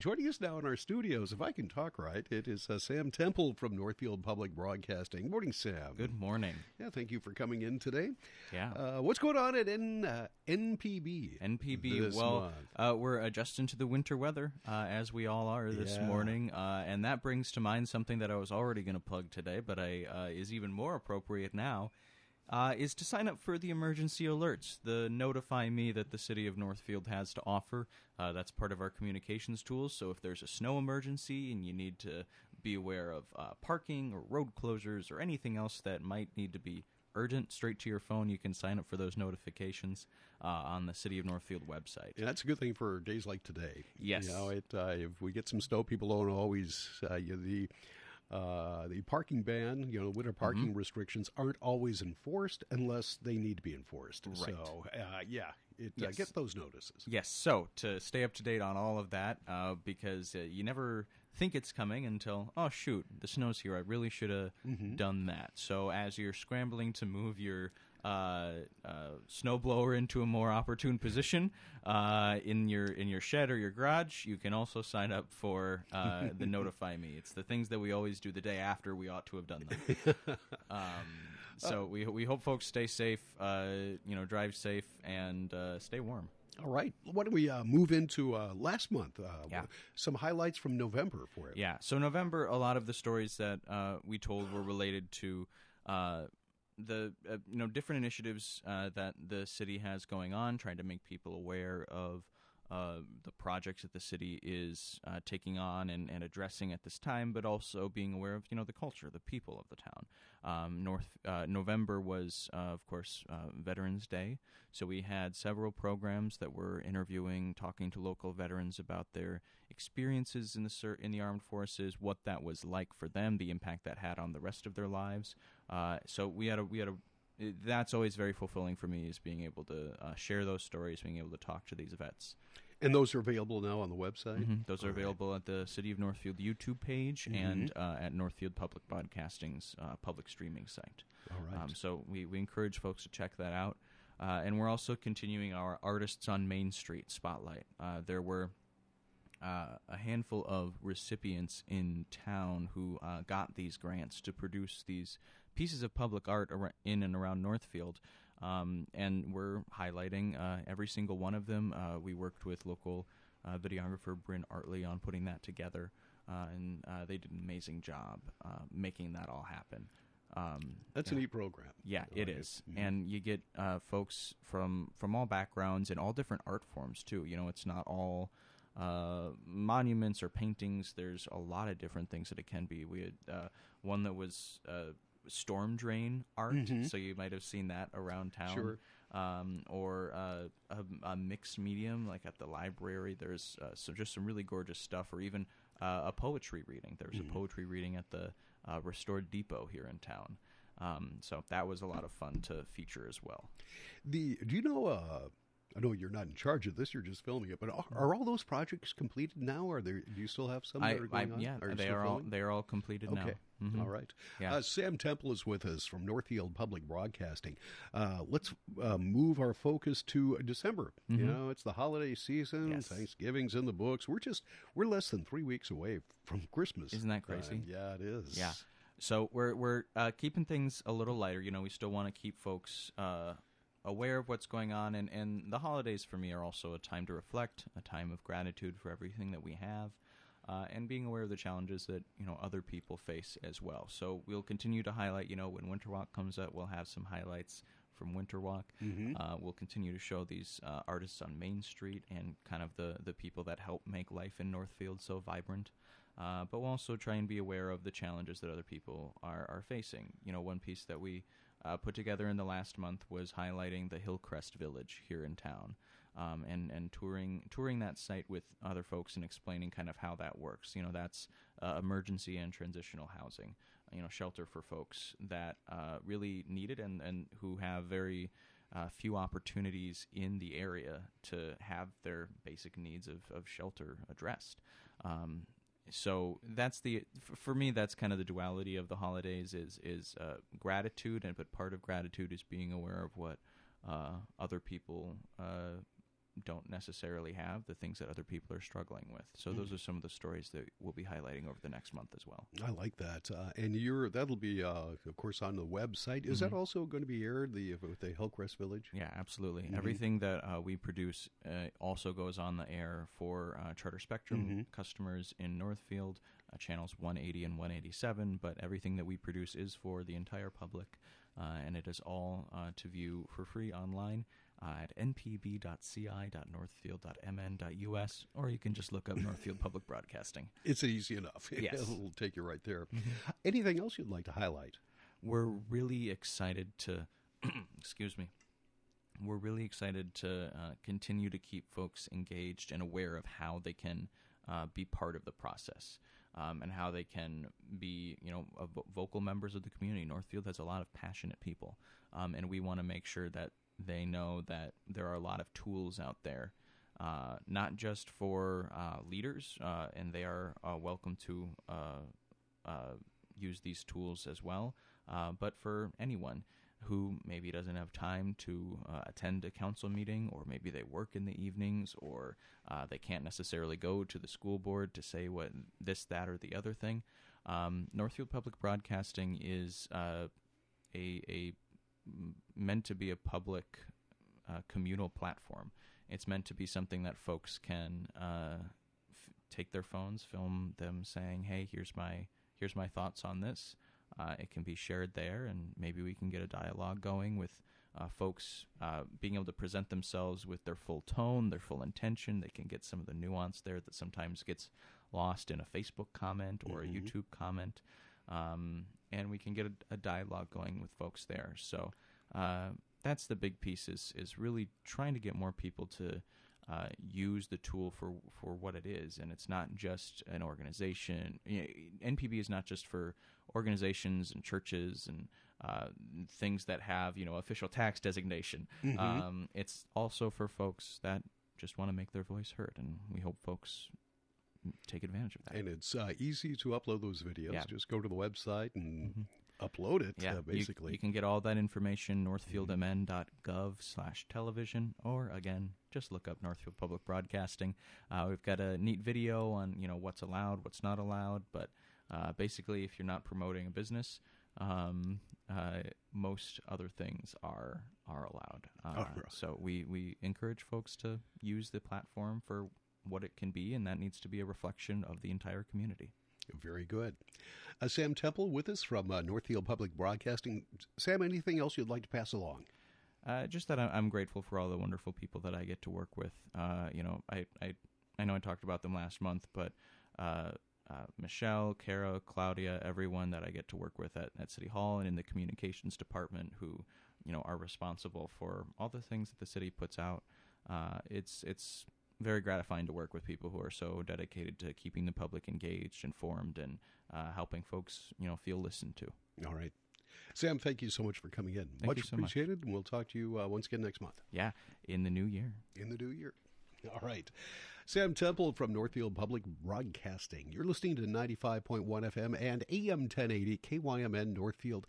Joining us now in our studios, if I can talk right, it is uh, Sam Temple from Northfield Public Broadcasting. Morning, Sam. Good morning. Yeah, thank you for coming in today. Yeah. Uh, what's going on at N, uh, NPB? NPB. well, uh, we're adjusting to the winter weather, uh, as we all are this Yeah. morning, uh, and that brings to mind something that I was already going to plug today, but I uh, is even more appropriate now. Uh, is to sign up for the emergency alerts, the notify me that the city of Northfield has to offer. Uh, that's part of our communications tools. So if there's a snow emergency and you need to be aware of uh, parking or road closures or anything else that might need to be urgent, straight to your phone, you can sign up for those notifications uh, on the City of Northfield website. Yeah, that's a good thing for days like today. Yes. You know, it, uh, if we get some snow, people don't always, uh, you the, uh, the parking ban, you know, winter parking Mm-hmm. restrictions aren't always enforced unless they need to be enforced. Right. So, uh, yeah, it, uh, get those notices. Yes, so to stay up to date on all of that, uh, because uh, you never think it's coming until, oh shoot, the snow's here. I really should have Mm-hmm. done that. So as you're scrambling to move your uh, uh, snowblower into a more opportune position uh, in your in your shed or your garage, you can also sign up for uh, the Notify Me. It's the things that we always do the day after we ought to have done them. um, so we we hope folks stay safe, uh, you know, drive safe and uh, stay warm. All right. Why don't we uh, move into uh, last month? Uh, Yeah. Some highlights from November for it. Yeah. So November, a lot of the stories that uh, we told were related to uh, the uh, you know different initiatives uh, that the city has going on, trying to make people aware of. Uh, the projects that the city is uh, taking on and, and addressing at this time, but also being aware of you know the culture, the people of the town. Um, North uh, November was, uh, of course, Veterans Day, so we had several programs that were interviewing, talking to local veterans about their experiences in the in the armed forces, what that was like for them, the impact that had on the rest of their lives. Uh, so we had a we had a it- that's always very fulfilling for me is being able to uh, share those stories, being able to talk to these vets. And those are available now on the website? Mhm. Those are available at the City of Northfield YouTube page and uh, at Northfield Public Broadcasting's uh, public streaming site. All right. Um, so we, we encourage folks to check that out. Uh, and we're also continuing our Artists on Main Street spotlight. Uh, there were uh, a handful of recipients in town who uh, got these grants to produce these pieces of public art ar- in and around Northfield. Um, and we're highlighting uh, every single one of them. Uh, we worked with local uh, videographer Bryn Artley on putting that together, uh, and uh, they did an amazing job uh, making that all happen. Um, That's a neat program. yeah, it is, Mhm. and you get uh, folks from from all backgrounds and all different art forms too. You know, it's not all uh, monuments or paintings. There's a lot of different things that it can be. We had uh, one that was uh, storm drain art, so you might have seen that around town. Mm-hmm. Sure. Um, or uh, a, a mixed medium, like at the library. There's uh, so just some really gorgeous stuff, or even uh, a poetry reading. There was Mm-hmm. a poetry reading at the uh, Restored Depot here in town. Um, so that was a lot of fun to feature as well. The do you know? I know you're not in charge of this; you're just filming it. But are, are all those projects completed now? Are there? Do you still have some I, that are I going on? yeah, Are they are all they are all completed Okay. now. Mhm. All right. Yeah. Uh, Sam Temple is with us from Northfield Public Broadcasting. Uh, let's uh, move our focus to December. You know, it's the holiday season. Mm-hmm. Yes. Thanksgiving's in the books. We're just we're less than three weeks away from Christmas. Isn't that crazy? Uh, yeah, it is. Yeah. So we're we're uh, keeping things a little lighter. You know, we still want to keep folks uh, aware of what's going on, and and the holidays for me are also a time to reflect, a time of gratitude for everything that we have. Uh, and being aware of the challenges that you know other people face as well. So we'll continue to highlight. You know, when Winter Walk comes up, we'll have some highlights from Winter Walk. Uh, we'll continue to show these uh, artists on Main Street and kind of the the people that help make life in Northfield so vibrant. Uh, but we'll also try and be aware of the challenges that other people are, are facing. You know, one piece that we uh, put together in the last month was highlighting the Hillcrest Village here in town, um, and and touring touring that site with other folks and explaining kind of how that works. You know, that's uh, emergency and transitional housing. You know, shelter for folks that uh, really need it and and who have very uh, few opportunities in the area to have their basic needs of, of shelter addressed. Um, so that's the for me that's kind of the duality of the holidays is is uh, gratitude and but part of gratitude is being aware of what uh, other people uh, don't necessarily have, the things that other people are struggling with. So those are some of the stories that we'll be highlighting over the next month as well. I like that, uh, and you're that'll be, uh, of course, on the website. Is that also going to be aired the with the Hillcrest Village? Yeah, absolutely. Everything that uh, we produce uh, also goes on the air for uh, Charter Spectrum customers in Northfield, uh, channels 180 and 187. But everything that we produce is for the entire public, and it is all uh, to view for free online. Uh, at npb.ci.northfield.mn.us, or you can just look up Northfield Public Broadcasting. It's easy enough. Yes. It'll take you right there. Anything else you'd like to highlight? we're really excited to excuse me we're really excited to uh, continue to keep folks engaged and aware of how they can uh, be part of the process um, and how they can be you know vo- vocal members of the community. Northfield has a lot of passionate people um, and we want to make sure that they know that there are a lot of tools out there uh, not just for uh, leaders, uh, and they are uh, welcome to uh, uh, use these tools as well, but for anyone who maybe doesn't have time to uh, attend a council meeting, or maybe they work in the evenings, or uh, they can't necessarily go to the school board to say what this, that, or the other thing. Um, Northfield Public Broadcasting is uh, a, a meant to be a public uh, communal platform. It's meant to be something that folks can uh, f- take their phones, film them saying, "Hey, here's my here's my thoughts on this." Uh, it can be shared there, and maybe we can get a dialogue going with uh, folks uh, being able to present themselves with their full tone, their full intention. They can get some of the nuance there that sometimes gets lost in a Facebook comment or a YouTube comment, um, and we can get a, a dialogue going with folks there. So uh, that's the big piece is is really trying to get more people to uh, use the tool for for what it is, and it's not just an organization. You know, NPB is not just for organizations and churches and uh, things that have you know official tax designation. Um, it's also for folks that just want to make their voice heard, and we hope folks take advantage of that. And it's uh, easy to upload those videos. Yeah. Mm-hmm. Just go to the website and upload it. Yeah, uh, basically. You, can get all that information northfieldmn.gov slash television, or again, just look up Northfield Public Broadcasting. Uh, we've got a neat video on you know what's allowed, what's not allowed, but uh, basically, if you're not promoting a business, um, uh, most other things are are allowed. Uh, Oh. So we we encourage folks to use the platform for what it can be, and that needs to be a reflection of the entire community. Very good. Uh, Sam Temple with us from uh, Northfield Public Broadcasting. Sam, anything else you'd like to pass along? Uh, just that I'm grateful for all the wonderful people that I get to work with. Uh, you know, I, I I know I talked about them last month, but uh, uh, Michelle, Kara, Claudia, everyone that I get to work with at, at City Hall and in the communications department, who you know are responsible for all the things that the city puts out. It's it's very gratifying to work with people who are so dedicated to keeping the public engaged, informed, and uh, helping folks you know feel listened to. All right. Sam, thank you so much for coming in. much you so much. appreciated. And we'll talk to you uh, once again next month Yeah, in the new year. in the new year. All right. Sam Temple from Northfield Public Broadcasting. You're listening to 95.1 FM and AM 1080 KYMN Northfield.